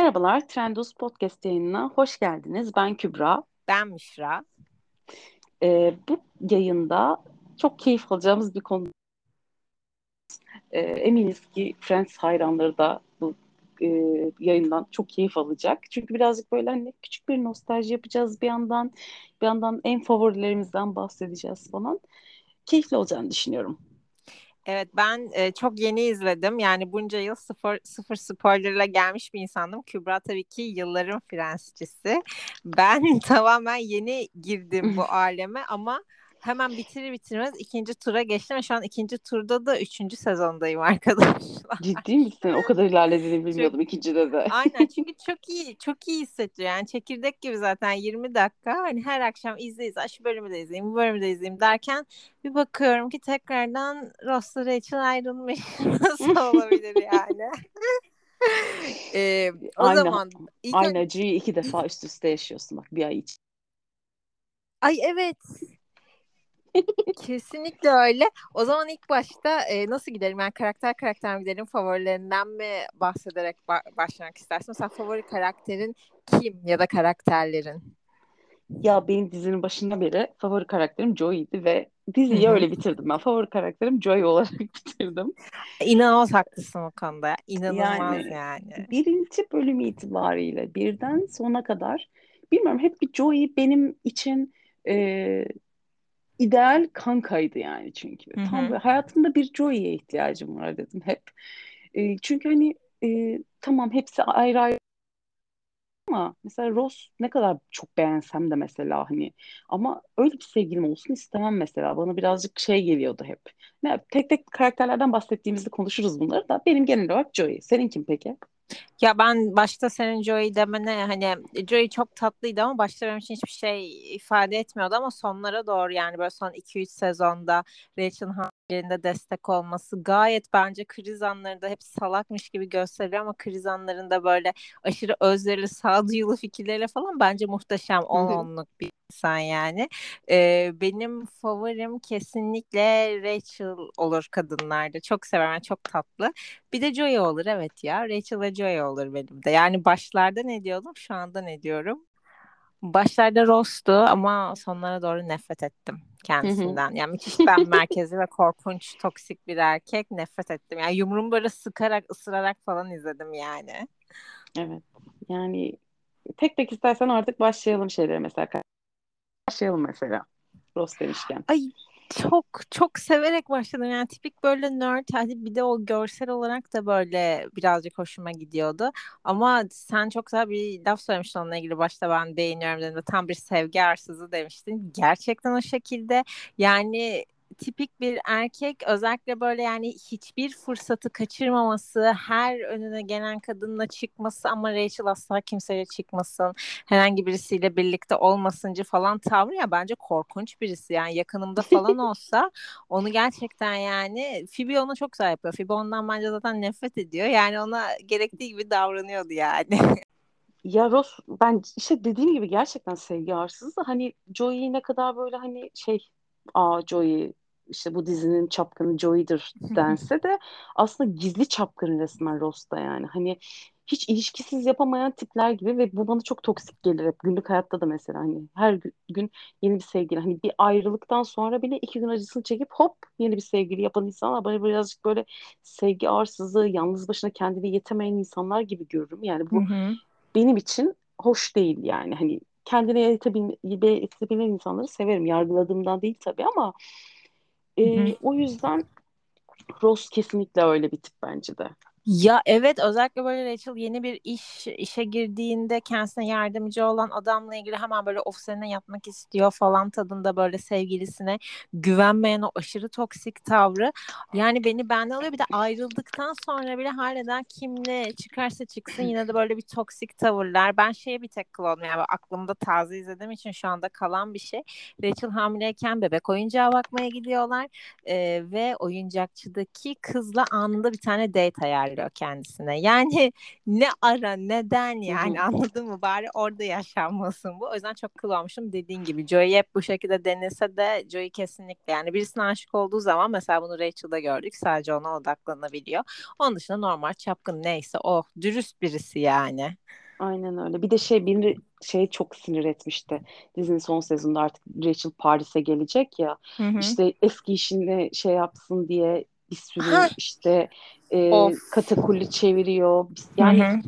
Merhabalar, Trendus Podcast yayınına hoş geldiniz. Ben Kübra. Ben Müşra. Ee, bu yayında çok keyif alacağımız bir konu. Ee, eminiz ki Friends hayranları da bu e, yayından çok keyif alacak. Çünkü birazcık böyle hani küçük bir nostalji yapacağız bir yandan. Bir yandan en favorilerimizden bahsedeceğiz falan. Keyifli olacağını düşünüyorum. Evet ben e, çok yeni izledim. Yani bunca yıl sıfır, sıfır spoilerla gelmiş bir insandım. Kübra tabii ki yılların Fransızcısı. Ben tamamen yeni girdim bu aleme ama hemen bitirir bitirmez ikinci tura geçtim ve şu an ikinci turda da üçüncü sezondayım arkadaşlar. Ciddi misin? O kadar ilerlediğini bilmiyordum çok, ikincide de. Aynen çünkü çok iyi çok iyi hissettiriyor. Yani çekirdek gibi zaten 20 dakika. Hani her akşam izle izle şu bölümü de izleyeyim bu bölümü de izleyeyim derken bir bakıyorum ki tekrardan Ross'la Rachel ayrılmış. Nasıl olabilir yani? ee, o aynı, zaman ilk aynı acıyı iki defa üst üste yaşıyorsun bak bir ay için. Ay evet Kesinlikle öyle. O zaman ilk başta e, nasıl gidelim? Yani karakter karakter mi gidelim? Favorilerinden mi bahsederek ba- başlamak istersin? Mesela favori karakterin kim ya da karakterlerin? Ya benim dizinin başında beri favori karakterim Joey'di ve diziyi öyle bitirdim ben. Favori karakterim Joey olarak bitirdim. İnanılmaz haklısın o konuda. İnanılmaz yani. yani. Birinci bölüm itibariyle birden sona kadar bilmiyorum hep bir Joey benim için e, ideal kankaydı yani çünkü. Hı hı. Tam hayatımda bir Joey'e ihtiyacım var dedim hep. E, çünkü hani e, tamam hepsi ayrı ayrı ama mesela Ross ne kadar çok beğensem de mesela hani ama öyle bir sevgilim olsun istemem mesela. Bana birazcık şey geliyordu hep. Ne, tek tek karakterlerden bahsettiğimizde konuşuruz bunları da. Benim genel olarak Joey. Senin kim peki? Ya ben başta senin Joey demene hani Joey çok tatlıydı ama başta benim için hiçbir şey ifade etmiyordu ama sonlara doğru yani böyle son 2-3 sezonda Rachel'ın hamileliğinde destek olması gayet bence kriz anlarında hep salakmış gibi gösteriyor ama kriz anlarında böyle aşırı özverili sağduyulu fikirleriyle falan bence muhteşem 10 onluk bir insan yani. Ee, benim favorim kesinlikle Rachel olur kadınlarda. Çok severim. Çok tatlı. Bir de Joy olur evet ya. Rachel ve Joy olur benim de. Yani başlarda ne diyordum? Şu anda ne diyorum? Başlarda Ross'tu ama sonlara doğru nefret ettim kendisinden. Yani müthiş ben merkezi ve korkunç, toksik bir erkek nefret ettim. Yani yumruğumu böyle sıkarak, ısırarak falan izledim yani. Evet. Yani tek tek istersen artık başlayalım şeylere mesela başlayalım mesela. Ross demişken. Ay çok çok severek başladım. Yani tipik böyle nerd hadi bir de o görsel olarak da böyle birazcık hoşuma gidiyordu. Ama sen çok güzel bir laf söylemiştin onunla ilgili başta ben beğeniyorum dedim. Tam bir sevgi arsızı demiştin. Gerçekten o şekilde yani tipik bir erkek özellikle böyle yani hiçbir fırsatı kaçırmaması, her önüne gelen kadınla çıkması ama Rachel asla kimseyle çıkmasın, herhangi birisiyle birlikte olmasıncı falan tavrı ya bence korkunç birisi yani yakınımda falan olsa onu gerçekten yani Phoebe onu çok güzel yapıyor. Phoebe ondan bence zaten nefret ediyor. Yani ona gerektiği gibi davranıyordu yani. Ya Ross ben işte dediğim gibi gerçekten sevgi arsız da hani Joey ne kadar böyle hani şey aa Joey işte bu dizinin çapkını Joey'dir dense de aslında gizli çapkın resmen Ross'ta yani. Hani hiç ilişkisiz yapamayan tipler gibi ve bu bana çok toksik gelir hep. Günlük hayatta da mesela hani her gün yeni bir sevgili hani bir ayrılıktan sonra bile iki gün acısını çekip hop yeni bir sevgili yapan insanlar. Bana birazcık böyle sevgi arsızı yalnız başına kendini yetemeyen insanlar gibi görürüm. Yani bu benim için hoş değil yani. Hani kendine yetebilen insanları severim. Yargıladığımdan değil tabii ama e, o yüzden Ross kesinlikle öyle bir tip bence de. Ya evet özellikle böyle Rachel yeni bir iş işe girdiğinde kendisine yardımcı olan adamla ilgili hemen böyle ofisine yatmak istiyor falan tadında böyle sevgilisine güvenmeyen o aşırı toksik tavrı. Yani beni benden alıyor. Bir de ayrıldıktan sonra bile halleden kimle çıkarsa çıksın yine de böyle bir toksik tavırlar. Ben şeye bir tek klonum yani aklımda taze izlediğim için şu anda kalan bir şey. Rachel hamileyken bebek oyuncağı bakmaya gidiyorlar ee, ve oyuncakçıdaki kızla anında bir tane date ayarlıyor gösteriyor kendisine. Yani ne ara neden yani anladın mı? Bari orada yaşanmasın bu. O yüzden çok kıl olmuşum dediğin gibi. Joey hep bu şekilde denilse de Joey kesinlikle yani birisine aşık olduğu zaman mesela bunu Rachel'da gördük. Sadece ona odaklanabiliyor. Onun dışında normal çapkın neyse o dürüst birisi yani. Aynen öyle. Bir de şey beni şey çok sinir etmişti. Dizinin son sezonunda artık Rachel Paris'e gelecek ya. Hı hı. İşte eski işinde şey yapsın diye bir sürü ha. işte e, katakulli çeviriyor. Yani hı hı.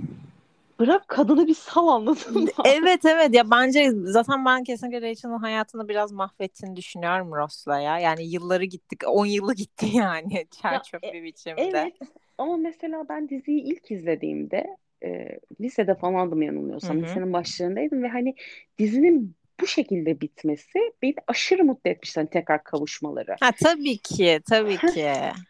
bırak kadını bir sal anladın mı? Evet evet ya bence zaten ben kesinlikle Rachel'ın hayatını biraz mahvettiğini düşünüyorum Ross'la ya. Yani yılları gittik 10 yılı gitti yani çer çöp bir biçimde. Evet ama mesela ben diziyi ilk izlediğimde e, lisede falandım yanılmıyorsam. Hı hı. Lisenin başlarındaydım ve hani dizinin bu şekilde bitmesi beni aşırı mutlu etmişti hani tekrar kavuşmaları. Ha tabii ki, tabii ki.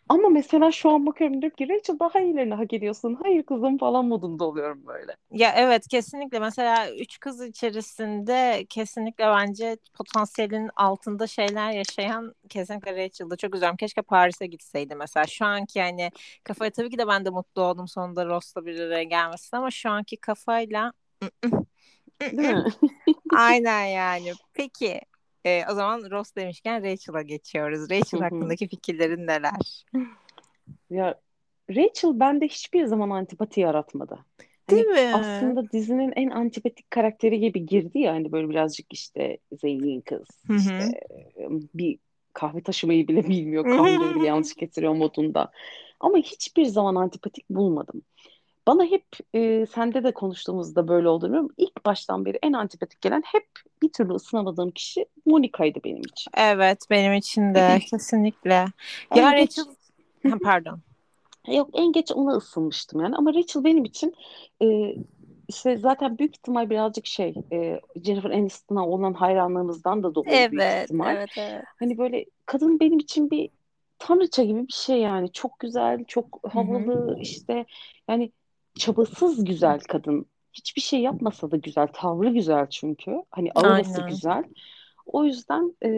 Ama mesela şu an bakıyorum diyorum ki Rachel daha iyilerini hak ediyorsun. Hayır kızım falan modunda oluyorum böyle. Ya evet kesinlikle mesela üç kız içerisinde kesinlikle bence potansiyelin altında şeyler yaşayan kesinlikle Rachel'da çok üzüyorum. Keşke Paris'e gitseydi mesela. Şu anki yani kafaya tabii ki de ben de mutlu oldum sonunda Ross'la bir araya gelmesine ama şu anki kafayla Değil mi? Aynen yani. Peki e, o zaman Ross demişken Rachel'a geçiyoruz. Rachel hakkındaki fikirlerin neler? Ya Rachel bende hiçbir zaman antipati yaratmadı. Değil hani mi? Aslında dizinin en antipatik karakteri gibi girdi ya hani böyle birazcık işte zengin kız Hı-hı. işte bir kahve taşımayı bile bilmiyor kahveleri yanlış getiriyor modunda. Ama hiçbir zaman antipatik bulmadım. Bana hep e, sende de konuştuğumuzda böyle olduğunu İlk baştan beri en antipatik gelen hep bir türlü ısınamadığım kişi Monika'ydı benim için. Evet benim için de kesinlikle. Ya Rachel ha, pardon. Yok en geç ona ısınmıştım yani ama Rachel benim için e, işte zaten büyük ihtimal birazcık şey e, Jennifer Aniston'a olan hayranlığımızdan da dolayı evet, büyük ihtimal. Evet, evet. Hani böyle kadın benim için bir tanrıça gibi bir şey yani. Çok güzel, çok havalı Hı-hı. işte yani çabasız güzel kadın. Hiçbir şey yapmasa da güzel. Tavrı güzel çünkü. Hani aurası Aynen. güzel. O yüzden e,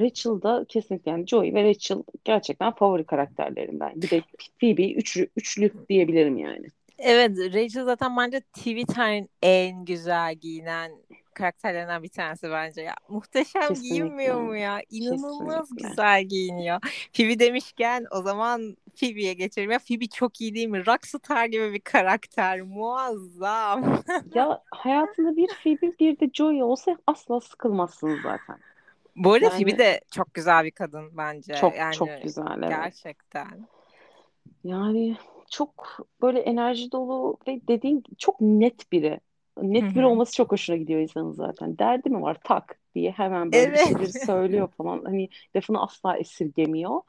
Rachel da kesinlikle yani Joey ve Rachel gerçekten favori karakterlerimden. Bir de Phoebe üçlü, üçlü diyebilirim yani. Evet Rachel zaten bence Twitter'ın en güzel giyinen karakterlerinden bir tanesi bence ya. Muhteşem Kesinlikle. giyinmiyor mu ya? İnanılmaz Kesinlikle. güzel giyiniyor. Phoebe demişken o zaman Phoebe'ye geçelim. Ya Phoebe çok iyi değil mi? Rockstar gibi bir karakter. Muazzam. ya hayatında bir Phoebe bir de Joey olsa asla sıkılmazsınız zaten. Bu arada yani, Phoebe de çok güzel bir kadın bence. Çok yani, çok güzel evet. Gerçekten. Yani çok böyle enerji dolu ve dediğin çok net biri. Net biri olması çok hoşuna gidiyor insanın zaten. Derdi mi var tak diye hemen böyle evet. bir şeyleri söylüyor falan. Hani lafını asla esirgemiyor.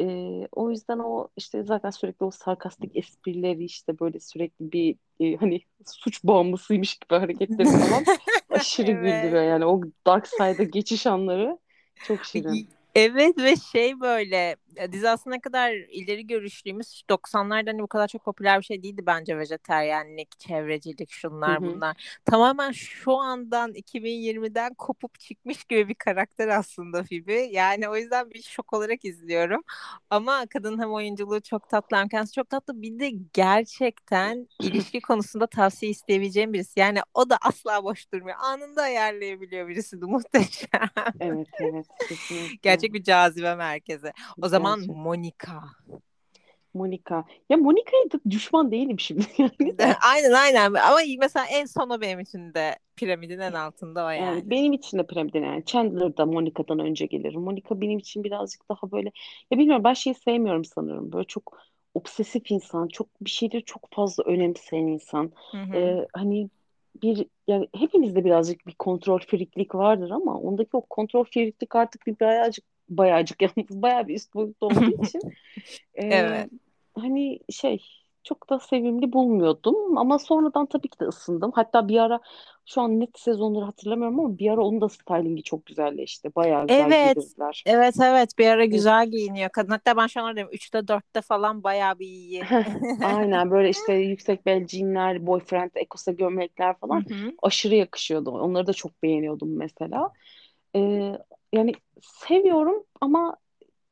Ee, o yüzden o işte zaten sürekli o sarkastik esprileri işte böyle sürekli bir e, hani suç bağımlısıymış gibi hareketleri falan aşırı evet. güldürüyor yani o dark side'a geçiş anları çok şirin. Evet ve şey böyle dizi aslında ne kadar ileri görüşlüğümüz 90'larda hani bu kadar çok popüler bir şey değildi bence vejeteryenlik, çevrecilik, şunlar Hı-hı. bunlar. Tamamen şu andan 2020'den kopup çıkmış gibi bir karakter aslında Phoebe. Yani o yüzden bir şok olarak izliyorum. Ama kadın hem oyunculuğu çok tatlı hem kendisi çok tatlı. Bir de gerçekten ilişki konusunda tavsiye isteyebileceğim birisi. Yani o da asla boş durmuyor. Anında ayarlayabiliyor birisi de muhteşem. Evet evet. Kesinlikle. Gerçek bir cazibe merkezi. O zaman zaman. Monika. Monika. Ya Monika'ya da düşman değilim şimdi. Yani aynen aynen ama mesela en sonu benim için de piramidin en altında o yani. yani benim için de piramidin yani. Chandler da Monika'dan önce gelir. Monika benim için birazcık daha böyle ya bilmiyorum ben şeyi sevmiyorum sanırım. Böyle çok obsesif insan, çok bir şeyleri çok fazla önemseyen insan. Hı hı. Ee, hani bir yani hepimizde birazcık bir kontrol friklik vardır ama ondaki o kontrol friklik artık bir birazcık bayağıcık yalnız bayağı bir üst boyutta olduğu için e, evet. hani şey çok da sevimli bulmuyordum ama sonradan tabii ki de ısındım. Hatta bir ara şu an net sezonları hatırlamıyorum ama bir ara onun da stylingi çok güzelleşti. Bayağı güzel evet, giydirdiler. Evet evet bir ara güzel giyiniyor kadın. Hatta ben şu an oradayım 3'te 4'te falan bayağı bir iyi. Aynen böyle işte yüksek bel jeanler, boyfriend, ekosa gömlekler falan aşırı yakışıyordu. Onları da çok beğeniyordum mesela. Ee, yani seviyorum ama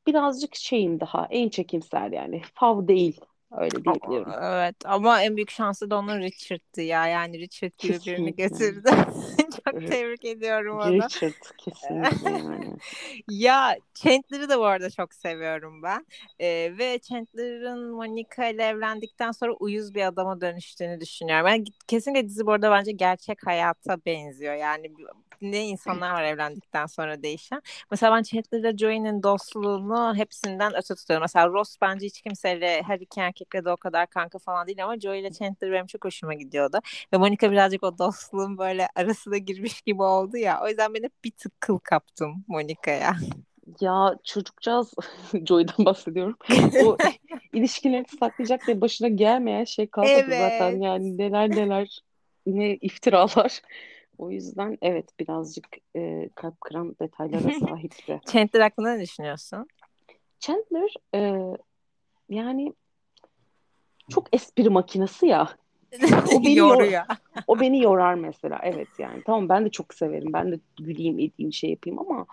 birazcık şeyim daha en çekimser yani fav değil Öyle diyebilirim. Evet ama en büyük şansı da onun Richard'tı ya. Yani Richard gibi Kesinlikle. birini getirdi. Çok tebrik ediyorum onu. Richard kesinlikle yani. ya Chandler'ı da bu arada çok seviyorum ben. Ee, ve Chandler'ın Monica ile evlendikten sonra uyuz bir adama dönüştüğünü düşünüyorum. Yani kesinlikle dizi bu arada bence gerçek hayata benziyor. Yani ne insanlar var evlendikten sonra değişen. Mesela ben Chandler'la Joey'nin dostluğunu hepsinden öte tutuyorum. Mesela Ross bence hiç kimseyle her iki erkekle de o kadar kanka falan değil ama Joey ile Chandler benim çok hoşuma gidiyordu. Ve Monica birazcık o dostluğun böyle arasına girmiş gibi oldu ya. O yüzden ben hep bir tık kıl kaptım Monica'ya. Ya çocukcağız Joy'dan bahsediyorum. O ilişkileri saklayacak ve başına gelmeyen şey kalmadı Evet. zaten. Yani neler neler ne iftiralar. O yüzden evet birazcık e, kalp kıran detaylara sahipti. Chandler hakkında ne düşünüyorsun? Chandler e, yani çok espri makinesi ya. O beni yor- Yoruyor. O beni yorar mesela. Evet yani. Tamam ben de çok severim. Ben de güleyim edeyim şey yapayım ama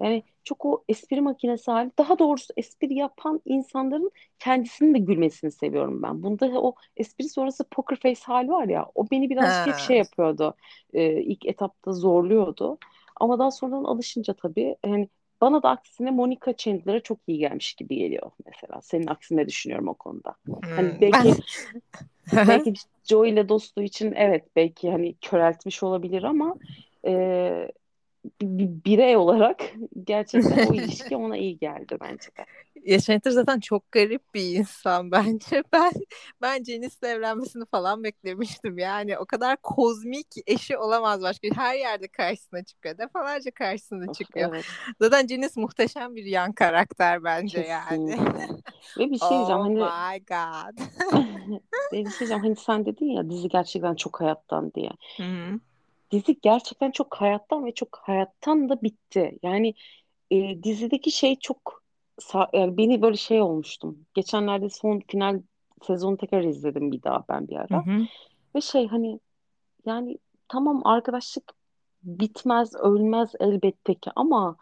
yani çok o espri makinesi hali. Daha doğrusu espri yapan insanların kendisinin de gülmesini seviyorum ben. Bunda o espri sonrası poker face hali var ya. O beni birazcık hep şey yapıyordu. Ee, ilk etapta zorluyordu. Ama daha sonradan alışınca tabii yani bana da aksine Monica Chandler'a çok iyi gelmiş gibi geliyor mesela. Senin aksine düşünüyorum o konuda. Hani Hmm, belki ben- belki Joe ile dostluğu için evet belki hani köreltmiş olabilir ama e, birey olarak gerçekten o ilişki ona iyi geldi bence de. Ya Chandler zaten çok garip bir insan bence. Ben ben Janice'le evlenmesini falan beklemiştim. Yani o kadar kozmik eşi olamaz başka. Her yerde karşısına çıkıyor. Defalarca karşısına Of, çıkıyor. evet Zaten Janice muhteşem bir yan karakter bence yani. kesinlikle. Ve bir şey diyeceğim Oh hani my god. ve bir şey diyeceğim hani sen dedin ya dizi gerçekten çok hayattan diye. Hı hı. Dizi gerçekten çok hayattan ve çok hayattan da bitti. Yani e, dizideki şey çok yani beni böyle şey olmuştum. Geçenlerde son final sezonu tekrar izledim bir daha ben bir Hı ara. hı. Ve şey hani yani tamam arkadaşlık bitmez, ölmez elbette ki ama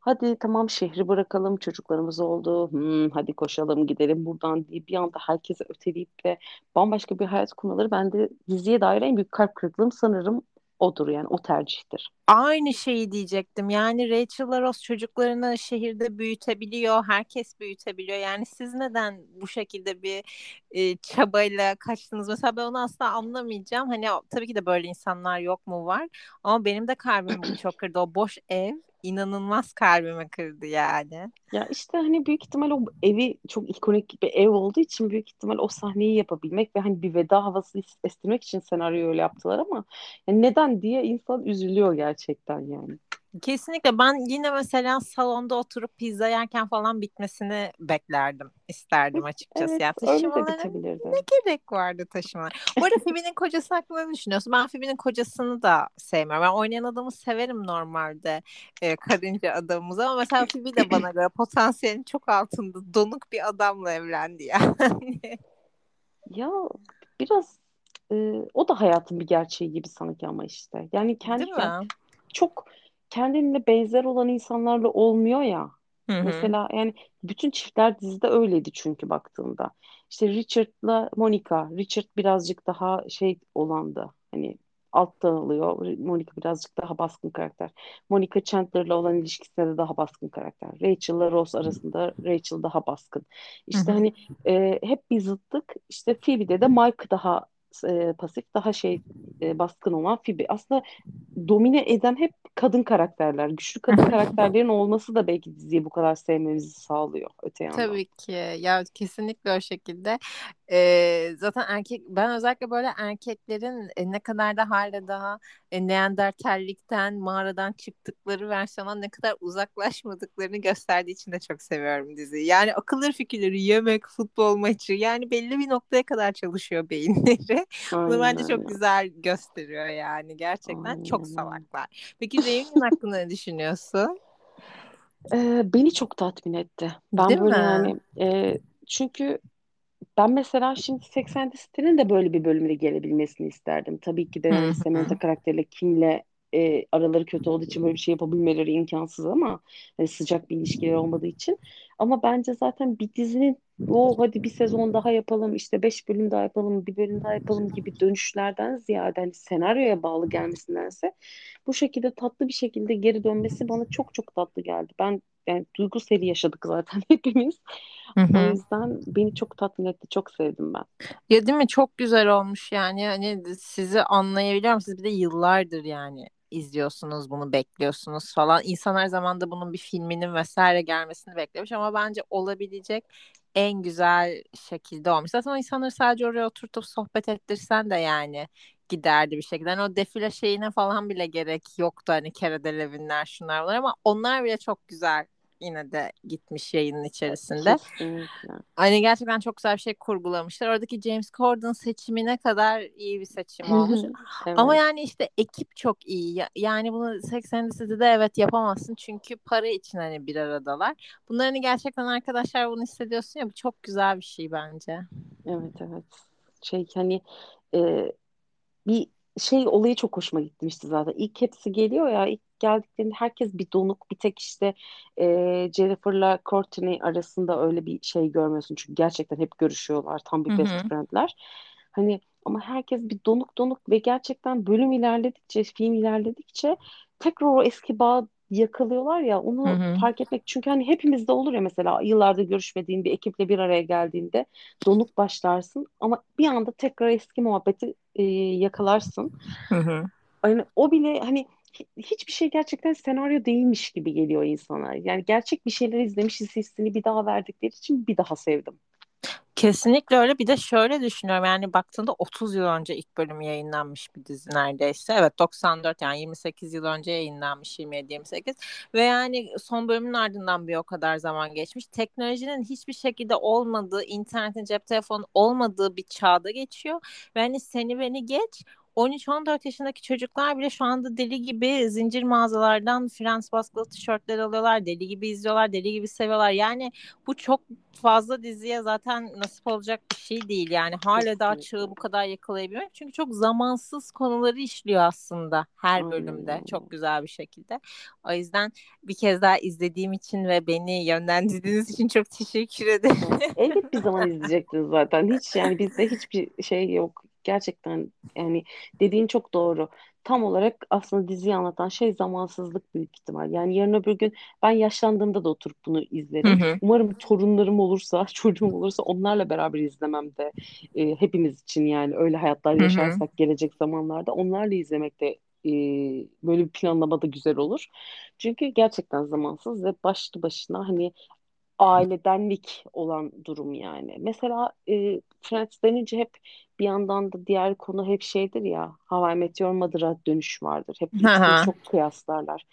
hadi tamam şehri bırakalım, çocuklarımız oldu. Hmm, hadi koşalım gidelim buradan diye bir anda herkese öteleyip de bambaşka bir hayat kurmaları bende diziye dair en büyük kalp kırıklığım sanırım odur yani o tercihtir. Aynı şeyi diyecektim. Yani Rachel Ross çocuklarını şehirde büyütebiliyor. Herkes büyütebiliyor. Yani siz neden bu şekilde bir e, çabayla kaçtınız? Mesela ben onu asla anlamayacağım. Hani tabii ki de böyle insanlar yok mu var. Ama benim de kalbimi bu çok kırdı. O boş ev inanılmaz kalbimi kırdı yani. Ya işte hani büyük ihtimal o evi çok ikonik bir ev olduğu için büyük ihtimal o sahneyi yapabilmek ve hani bir veda havası es- estirmek için senaryoyu öyle yaptılar ama yani neden diye insan üzülüyor gerçekten yani. Kesinlikle ben yine mesela salonda oturup pizza yerken falan bitmesini beklerdim, isterdim açıkçası. Evet Ya öyle de taşımalara ne gerek vardı taşımalara? Bu arada Phoebe'nin kocası hakkında ne düşünüyorsun? Ben Phoebe'nin kocasını da sevmiyorum. Ben oynayan adamı severim normalde e, karınca adamımız ama mesela Phoebe de bana göre potansiyelin çok altında donuk bir adamla evlendi yani. Ya biraz e, o da hayatın bir gerçeği gibi sanki ama işte. Yani kendi çok kendinle benzer olan insanlarla olmuyor ya. Hı hı. Mesela yani bütün çiftler dizide öyleydi çünkü baktığında. İşte Richard'la Monica. Richard birazcık daha şey olandı. Hani alttan alıyor. Monica birazcık daha baskın karakter. Monica Chandler'la olan ilişkisinde de daha baskın karakter. Rachel'la Ross arasında Rachel daha baskın. İşte hani e, hep bir zıttık. İşte Phoebe'de de Mike daha e, pasif, daha şey e, baskın olan Phoebe. Aslında domine eden hep kadın karakterler. Güçlü kadın karakterlerin olması da belki diziyi bu kadar sevmemizi sağlıyor öte yandan. Tabii ki ya kesinlikle o şekilde Ee, zaten erkek ben özellikle böyle erkeklerin e, ne kadar da hala daha e, Neandertallikten mağaradan çıktıkları versiyona ne kadar uzaklaşmadıklarını gösterdiği için de çok seviyorum diziyi. Yani akılları fikirleri yemek, futbol maçı yani belli bir noktaya kadar çalışıyor beyinleri. Bunu bence çok güzel gösteriyor yani gerçekten Aynen çok salaklar. Peki Reunion hakkında ne düşünüyorsun? Ee, beni çok tatmin etti. Ben Değil böyle mi? yani e, çünkü ben mesela şimdi Sex and the City'nin de böyle bir bölümde gelebilmesini isterdim. Tabii ki de. Samantha karakteriyle Kim'le e, araları kötü olduğu için böyle bir şey yapabilmeleri imkansız ama hani sıcak bir ilişkileri olmadığı için. Ama bence zaten bir dizinin o hadi bir sezon daha yapalım işte beş bölüm daha yapalım bir bölüm daha yapalım gibi dönüşlerden ziyade hani senaryoya bağlı gelmesindense bu şekilde tatlı bir şekilde geri dönmesi bana çok çok tatlı geldi. Ben yani duygu seri yaşadık zaten hepimiz. Hı hı. O yüzden beni çok tatmin etti. Çok sevdim ben. Ya değil mi? Çok güzel olmuş yani. Hani sizi anlayabiliyorum. Siz bir de yıllardır yani izliyorsunuz bunu bekliyorsunuz falan. İnsan her zaman da bunun bir filminin vesaire gelmesini beklemiş ama bence olabilecek en güzel şekilde olmuş. Zaten o insanları sadece oraya oturtup sohbet ettirsen de yani giderdi bir şekilde. Yani o defile şeyine falan bile gerek yoktu hani Keredelev'inler şunlar bunlar ama onlar bile çok güzel yine de gitmiş yayının içerisinde. Kesinlikle. Hani gerçekten çok güzel bir şey kurgulamışlar. Oradaki James Corden seçimine kadar iyi bir seçim olmuş. evet. Ama yani işte ekip çok iyi. Yani bunu 80 de evet yapamazsın. Çünkü para için hani bir aradalar. Bunlar hani gerçekten arkadaşlar bunu hissediyorsun ya bu çok güzel bir şey bence. Evet evet. Şey hani e, bir şey olayı çok hoşuma gitmişti zaten. İlk hepsi geliyor ya ilk geldiklerinde herkes bir donuk bir tek işte e, Jennifer'la Courtney arasında öyle bir şey görmüyorsun. Çünkü gerçekten hep görüşüyorlar. Tam bir Hı best hı. friendler. Hani ama herkes bir donuk donuk ve gerçekten bölüm ilerledikçe, film ilerledikçe tekrar o eski bağ yakalıyorlar ya Hı onu hı. fark etmek çünkü hani hepimizde olur ya mesela yıllardır görüşmediğin bir ekiple bir araya geldiğinde donuk başlarsın ama bir anda tekrar eski muhabbeti e, yakalarsın. Hı hı. Yani o bile hani hiçbir şey gerçekten senaryo değilmiş gibi geliyor insana. Yani gerçek bir şeyler izlemişiz hissini bir daha verdikleri için bir daha sevdim. Kesinlikle öyle. Bir de şöyle düşünüyorum. Yani baktığında 30 yıl önce ilk bölüm yayınlanmış bir dizi neredeyse. Evet 94 yani 28 yıl önce yayınlanmış 27-28. Ve yani son bölümün ardından bir o kadar zaman geçmiş. Teknolojinin hiçbir şekilde olmadığı, internetin, cep telefonu olmadığı bir çağda geçiyor. Ve hani seni beni geç 13-14 yaşındaki çocuklar bile şu anda deli gibi zincir mağazalardan Frans baskılı tişörtler alıyorlar. Deli gibi izliyorlar, deli gibi seviyorlar. Yani bu çok fazla diziye zaten nasip olacak bir şey değil. Yani hala daha çağı bu kadar yakalayabilmek. Çünkü çok zamansız konuları işliyor aslında her bölümde çok güzel bir şekilde. O yüzden bir kez daha izlediğim için ve beni yönlendirdiğiniz için çok teşekkür ederim. Elbet bir zaman izleyecektiniz zaten. Hiç yani bizde hiçbir şey yok. Gerçekten yani dediğin çok doğru. Tam olarak aslında diziyi anlatan şey zamansızlık büyük ihtimal. Yani yarın öbür gün ben yaşlandığımda da oturup bunu Hı izlerim. hı. Umarım torunlarım olursa, çocuğum olursa onlarla beraber izlemem de e, hepimiz için yani öyle hayatlar Hı hı. yaşarsak gelecek zamanlarda onlarla izlemek de e, böyle bir planlama da güzel olur. Çünkü gerçekten zamansız ve başlı başına hani ailedenlik olan durum yani. Mesela e, Friends denince hep bir yandan da diğer konu hep şeydir ya How I Met Your Mother'a dönüş vardır. Hep ikisini çok kıyaslarlar.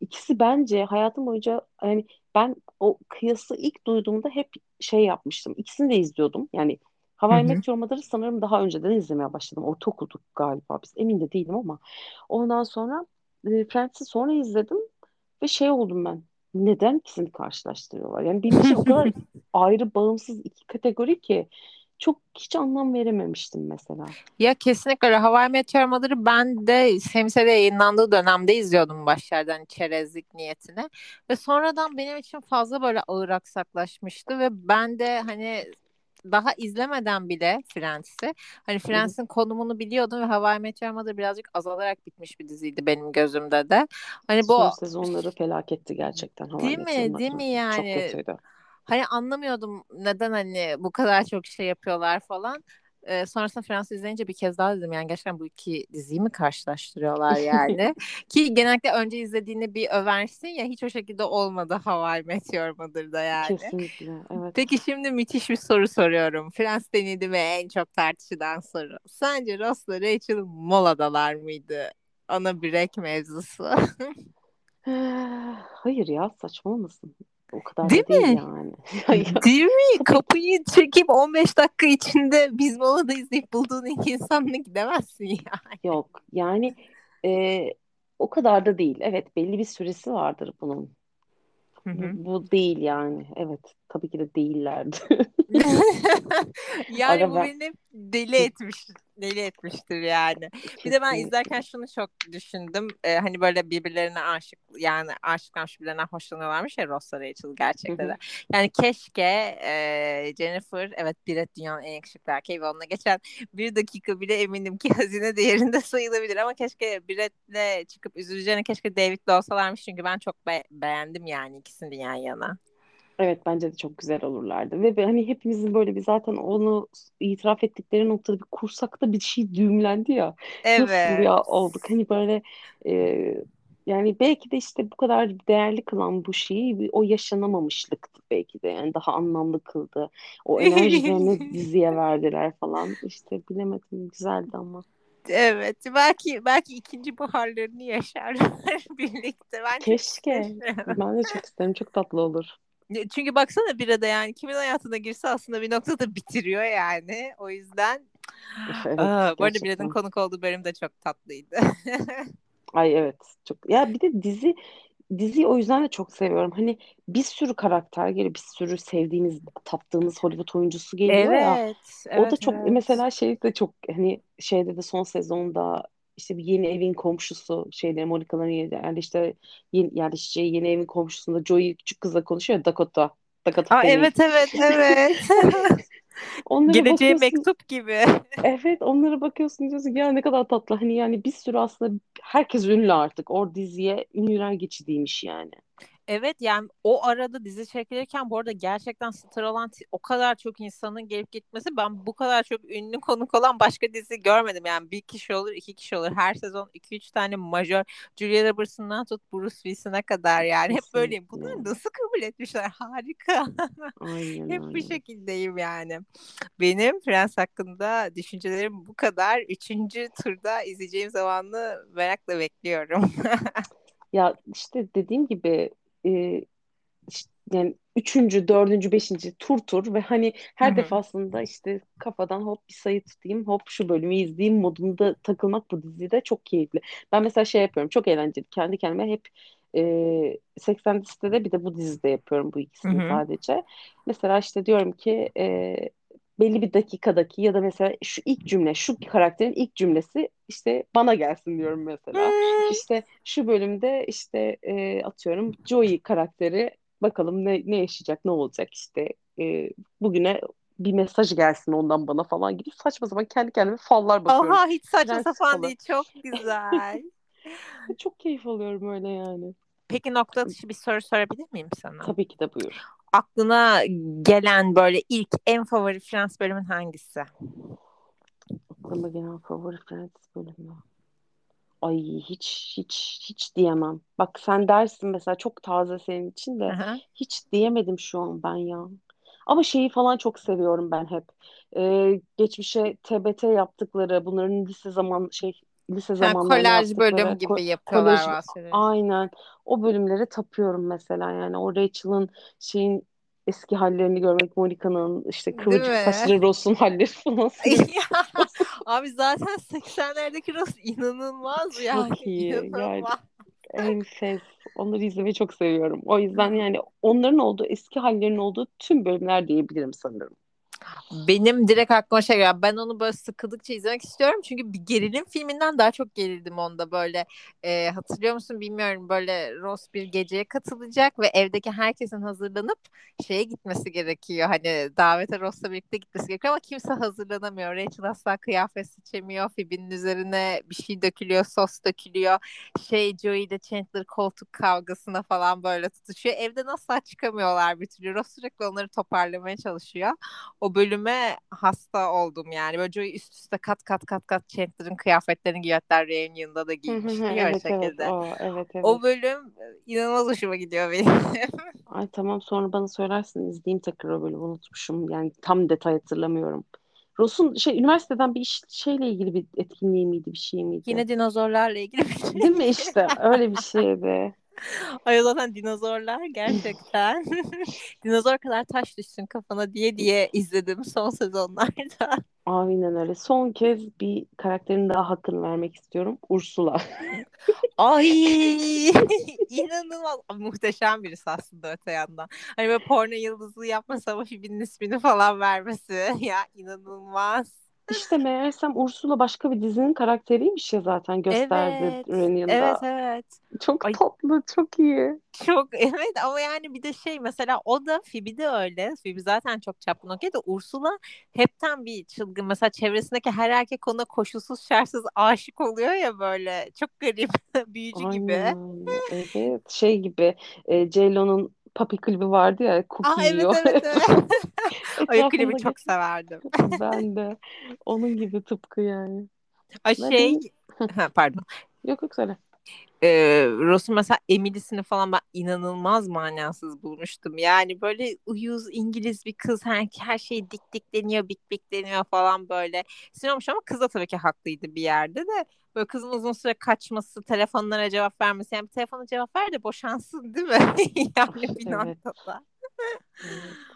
İkisi bence hayatım boyunca yani ben o kıyası ilk duyduğumda hep şey yapmıştım. İkisini de izliyordum. Yani Hı How I hı. Met Your Mother'ı sanırım daha önceden izlemeye başladım. Ortaokulduk galiba biz. Emin de değilim ama. Ondan sonra e, Friends'i sonra izledim ve şey oldum ben neden ikisini karşılaştırıyorlar? Yani benim için o kadar ayrı, bağımsız iki kategori ki çok hiç anlam verememiştim mesela. Ya kesinlikle öyle. How I Met Your Mother'ı ben de Semse'de yayınlandığı dönemde izliyordum başlardan çerezlik niyetine. Ve sonradan benim için fazla böyle ağır aksaklaşmıştı ve ben de hani daha izlemeden bile Friends'i hani. Friends'in konumunu biliyordum ve How I Met Your Mother birazcık azalarak bitmiş bir diziydi benim gözümde de. Hani bu Son sezonları felaketti gerçekten How I değil mi? Değil mi Çok yani? kötüydü. Hani anlamıyordum neden hani bu kadar çok şey yapıyorlar falan. Ee, sonrasında Fransız izleyince bir kez daha dedim yani gerçekten bu iki diziyi mi karşılaştırıyorlar yani? Ki genellikle önce izlediğini bir översin ya hiç o şekilde olmadı How I Met Your Mother'da yani. Kesinlikle evet. Peki şimdi müthiş bir soru soruyorum. Frans denildi ve en çok tartışılan soru. Sence Ross'la Rachel moladalar mıydı? Ana break mevzusu. Hayır ya saçmalamasın. O kadar Değil değil mi? yani. Değil mi? Kapıyı çekip 15 dakika içinde biz molada izleyip bulduğun ilk insanla gidemezsin ya. yok. Yani e, o kadar da değil. Evet belli bir süresi vardır bunun. Hı Bu, hı. bu değil yani. Evet tabii ki de değillerdi. yani bu beni deli etmiş deli etmiştir yani. Kesinlikle. Bir de ben izlerken şunu çok düşündüm. Ee, hani böyle birbirlerine aşık yani aşıklanmış birbirlerinden hoşlanıyorlarmış ya Ross Rachel gerçekten de. Yani keşke e, Jennifer evet Brett dünyanın en yakışıklı erkeği ve onunla geçen bir dakika bile eminim ki hazine değerinde sayılabilir ama keşke Brett'le çıkıp üzüleceğine keşke David'le olsalarmış çünkü ben çok be- beğendim yani ikisini yan yana. Evet bence de çok güzel olurlardı ve hani hepimizin böyle bir zaten onu itiraf ettikleri noktada bir kursakta bir şey düğümlendi ya. Evet. Nasıl ya olduk hani böyle e, yani belki de işte bu kadar değerli kılan bu şeyi o yaşanamamışlıktı belki de yani daha anlamlı kıldı. O enerjilerini diziye verdiler falan işte bilemedim güzeldi ama. Evet belki belki ikinci baharlarını yaşarlar birlikte. Ben Keşke. ben de çok isterim çok tatlı olur. Çünkü baksana bir arada yani kimin hayatına girse aslında bir noktada bitiriyor yani. O yüzden evet, Aa, bu arada Birad'ın konuk olduğu bölüm de çok tatlıydı. Ay evet çok. Ya bir de dizi diziyi o yüzden de çok seviyorum. Hani bir sürü karakter geliyor, bir sürü sevdiğimiz, taptığımız Hollywood oyuncusu geliyor evet, ya. Evet, o da çok evet. mesela şey de çok hani şeyde de son sezonda işte bir yeni evin komşusu şeyde Monica'ların yani işte yeni, yerleşeceği yeni evin komşusunda Joey küçük kızla konuşuyor Dakota. Dakota Aa, evet evet evet. onlara Geleceğe mektup gibi. evet onlara bakıyorsun diyorsun ya ne kadar tatlı. Hani yani bir sürü aslında herkes ünlü artık. O diziye ünlüler geçidiymiş yani. Evet yani o arada dizi çekilirken bu arada gerçekten star olan o kadar çok insanın gelip gitmesi ben bu kadar çok ünlü konuk olan başka dizi görmedim. Yani bir kişi olur iki kişi olur her sezon iki üç tane majör Julia Roberts'ından tut Bruce Willis'ine kadar yani hep böyleyim. Bunları nasıl kabul etmişler harika. Aynen, hep aynen. bu şekildeyim yani. Benim Prens hakkında düşüncelerim bu kadar. Üçüncü turda izleyeceğim zamanı merakla bekliyorum. ya işte dediğim gibi e, işte, yani üçüncü, dördüncü, beşinci tur tur ve hani her Hı-hı. defasında işte kafadan hop bir sayı tutayım, hop şu bölümü izleyeyim modunda takılmak bu dizide çok keyifli. Ben mesela şey yapıyorum, çok eğlenceli. Kendi kendime hep e, 80 listede bir de bu dizide yapıyorum bu ikisini Hı-hı. sadece. Mesela işte diyorum ki e, belli bir dakikadaki ya da mesela şu ilk cümle, şu karakterin ilk cümlesi işte bana gelsin diyorum mesela. İşte şu bölümde işte e, atıyorum Joey karakteri bakalım ne, ne yaşayacak, ne olacak işte e, bugüne bir mesaj gelsin ondan bana falan gibi saçma sapan kendi kendime fallar bakıyorum. Aha hiç saçma sapan falan. değil çok güzel. çok keyif alıyorum öyle yani. Peki nokta atışı bir soru sorabilir miyim sana? Tabii ki de buyur aklına gelen böyle ilk en favori Frans bölümün hangisi? Aklıma gelen favori Frans bölümü. Ay hiç hiç hiç diyemem. Bak sen dersin mesela çok taze senin için de Aha. hiç diyemedim şu an ben ya. Ama şeyi falan çok seviyorum ben hep. Ee, geçmişe TBT yaptıkları bunların lise zaman şey lise zamanlarında kolaj bölüm gibi ko- yapıyorlar kolaj, Aynen. O bölümlere tapıyorum mesela yani o Rachel'ın şeyin eski hallerini görmek Monica'nın işte kıvırcık saçlı Ross'un halleri falan. Abi zaten 80'lerdeki Ross inanılmaz ya. Çok iyi. İnanılmaz. Yani, enfes. Onları izlemeyi çok seviyorum. O yüzden yani onların olduğu eski hallerinin olduğu tüm bölümler diyebilirim sanırım. Benim direkt aklıma şey geliyor. Ben onu böyle sıkıldıkça izlemek istiyorum. Çünkü bir gerilim filminden daha çok gerildim onda böyle. E, hatırlıyor musun bilmiyorum. Böyle Ross bir geceye katılacak ve evdeki herkesin hazırlanıp şeye gitmesi gerekiyor. Hani davete Ross'la birlikte gitmesi gerekiyor ama kimse hazırlanamıyor. Rachel asla kıyafet seçemiyor. Phoebe'nin üzerine bir şey dökülüyor, sos dökülüyor. Şey Joey ile Chandler koltuk kavgasına falan böyle tutuşuyor. Evden asla çıkamıyorlar bir türlü. Ross sürekli onları toparlamaya çalışıyor. O bölüme hasta oldum yani. Böyle üst üste kat kat kat kat Chandler'ın kıyafetlerini giyiyor. Hatta Reunion'da da giymişti ya evet, şekilde. Evet, o, evet, evet. o bölüm inanılmaz hoşuma gidiyor benim. Ay tamam sonra bana söylersin izleyeyim tekrar o bölümü unutmuşum. Yani tam detay hatırlamıyorum. Ross'un şey üniversiteden bir iş şeyle ilgili bir etkinliği miydi bir şey miydi? Yine dinozorlarla ilgili bir şey. Değil mi işte öyle bir şeydi. Ay zaten dinozorlar gerçekten. Dinozor kadar taş düşsün kafana diye diye izledim son sezonlarda. Aynen öyle. Son kez bir karakterin daha hakkını vermek istiyorum. Ursula. Ay inanılmaz muhteşem birisi aslında öte yandan. Hani böyle porno yıldızı yapmasa ama Phoebe'nin ismini falan vermesi ya inanılmaz. İşte meğersem Ursula başka bir dizinin karakteriymiş ya zaten gösterdi Evet. Evet Reunion'da. evet. Çok Ay tatlı, çok iyi. çok evet ama yani bir de şey mesela o da Phoebe de öyle. Phoebe zaten çok çapkın okey de Ursula hepten bir çılgın. Mesela çevresindeki her erkek ona koşulsuz şartsız aşık oluyor ya böyle. Çok garip. Büyücü gibi. Aynen öyle. Evet. Şey gibi e, J.Lo'nun Papi klibi vardı ya cookie evet yiyor. evet evet. O klibi çok severdim. ben de. Onun gibi tıpkı yani. Ve şey ha, pardon. yok yok söyle. Ee, Ross'un mesela Emily'sini falan ben inanılmaz manasız bulmuştum. Yani böyle uyuz İngiliz bir kız her, her şey dik dikleniyor, bik bikleniyor falan böyle. Sinirlenmiş ama kız da tabii ki haklıydı bir yerde de. Böyle kızın uzun süre kaçması, telefonlara cevap vermesi. Yani bir telefona cevap ver de boşansın değil mi? Yani bir Evet. noktada. Evet.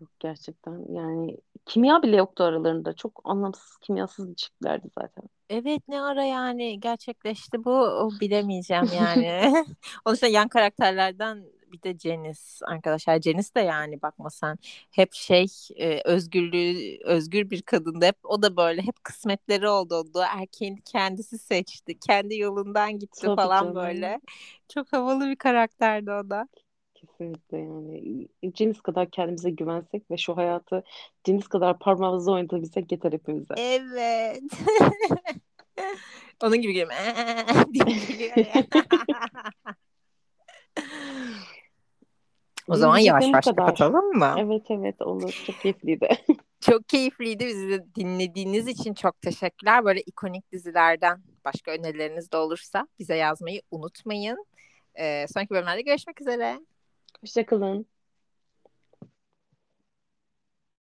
Yok gerçekten yani kimya bile yoktu aralarında. Çok anlamsız kimyasız bir çiftlerdi zaten. Evet ne ara yani gerçekleşti bu o bilemeyeceğim yani. Onun dışında yan karakterlerden bir de Janice arkadaşlar. Janice de yani bakma sen hep şey e, özgürlüğü özgür bir kadındı. Hep o da böyle hep kısmetleri oldu. oldu. Erkeğini kendisi seçti. Kendi yolundan gitti Tabii falan canım. böyle. Çok havalı bir karakterdi o da. Kesinlikle yani. Ceniz kadar kendimize güvensek ve şu hayatı Ceniz kadar parmağımızla oynatabilsek yeter hepimize. Evet. Onun gibi gülüyorum. O zaman yavaş yavaş kadar. kapatalım mı? Evet evet olur. Çok keyifliydi. Çok keyifliydi. Bizi dinlediğiniz için çok teşekkürler. Böyle ikonik dizilerden başka önerileriniz de olursa bize yazmayı unutmayın. Ee, sonraki bölümlerde görüşmek üzere. Hoşçakalın.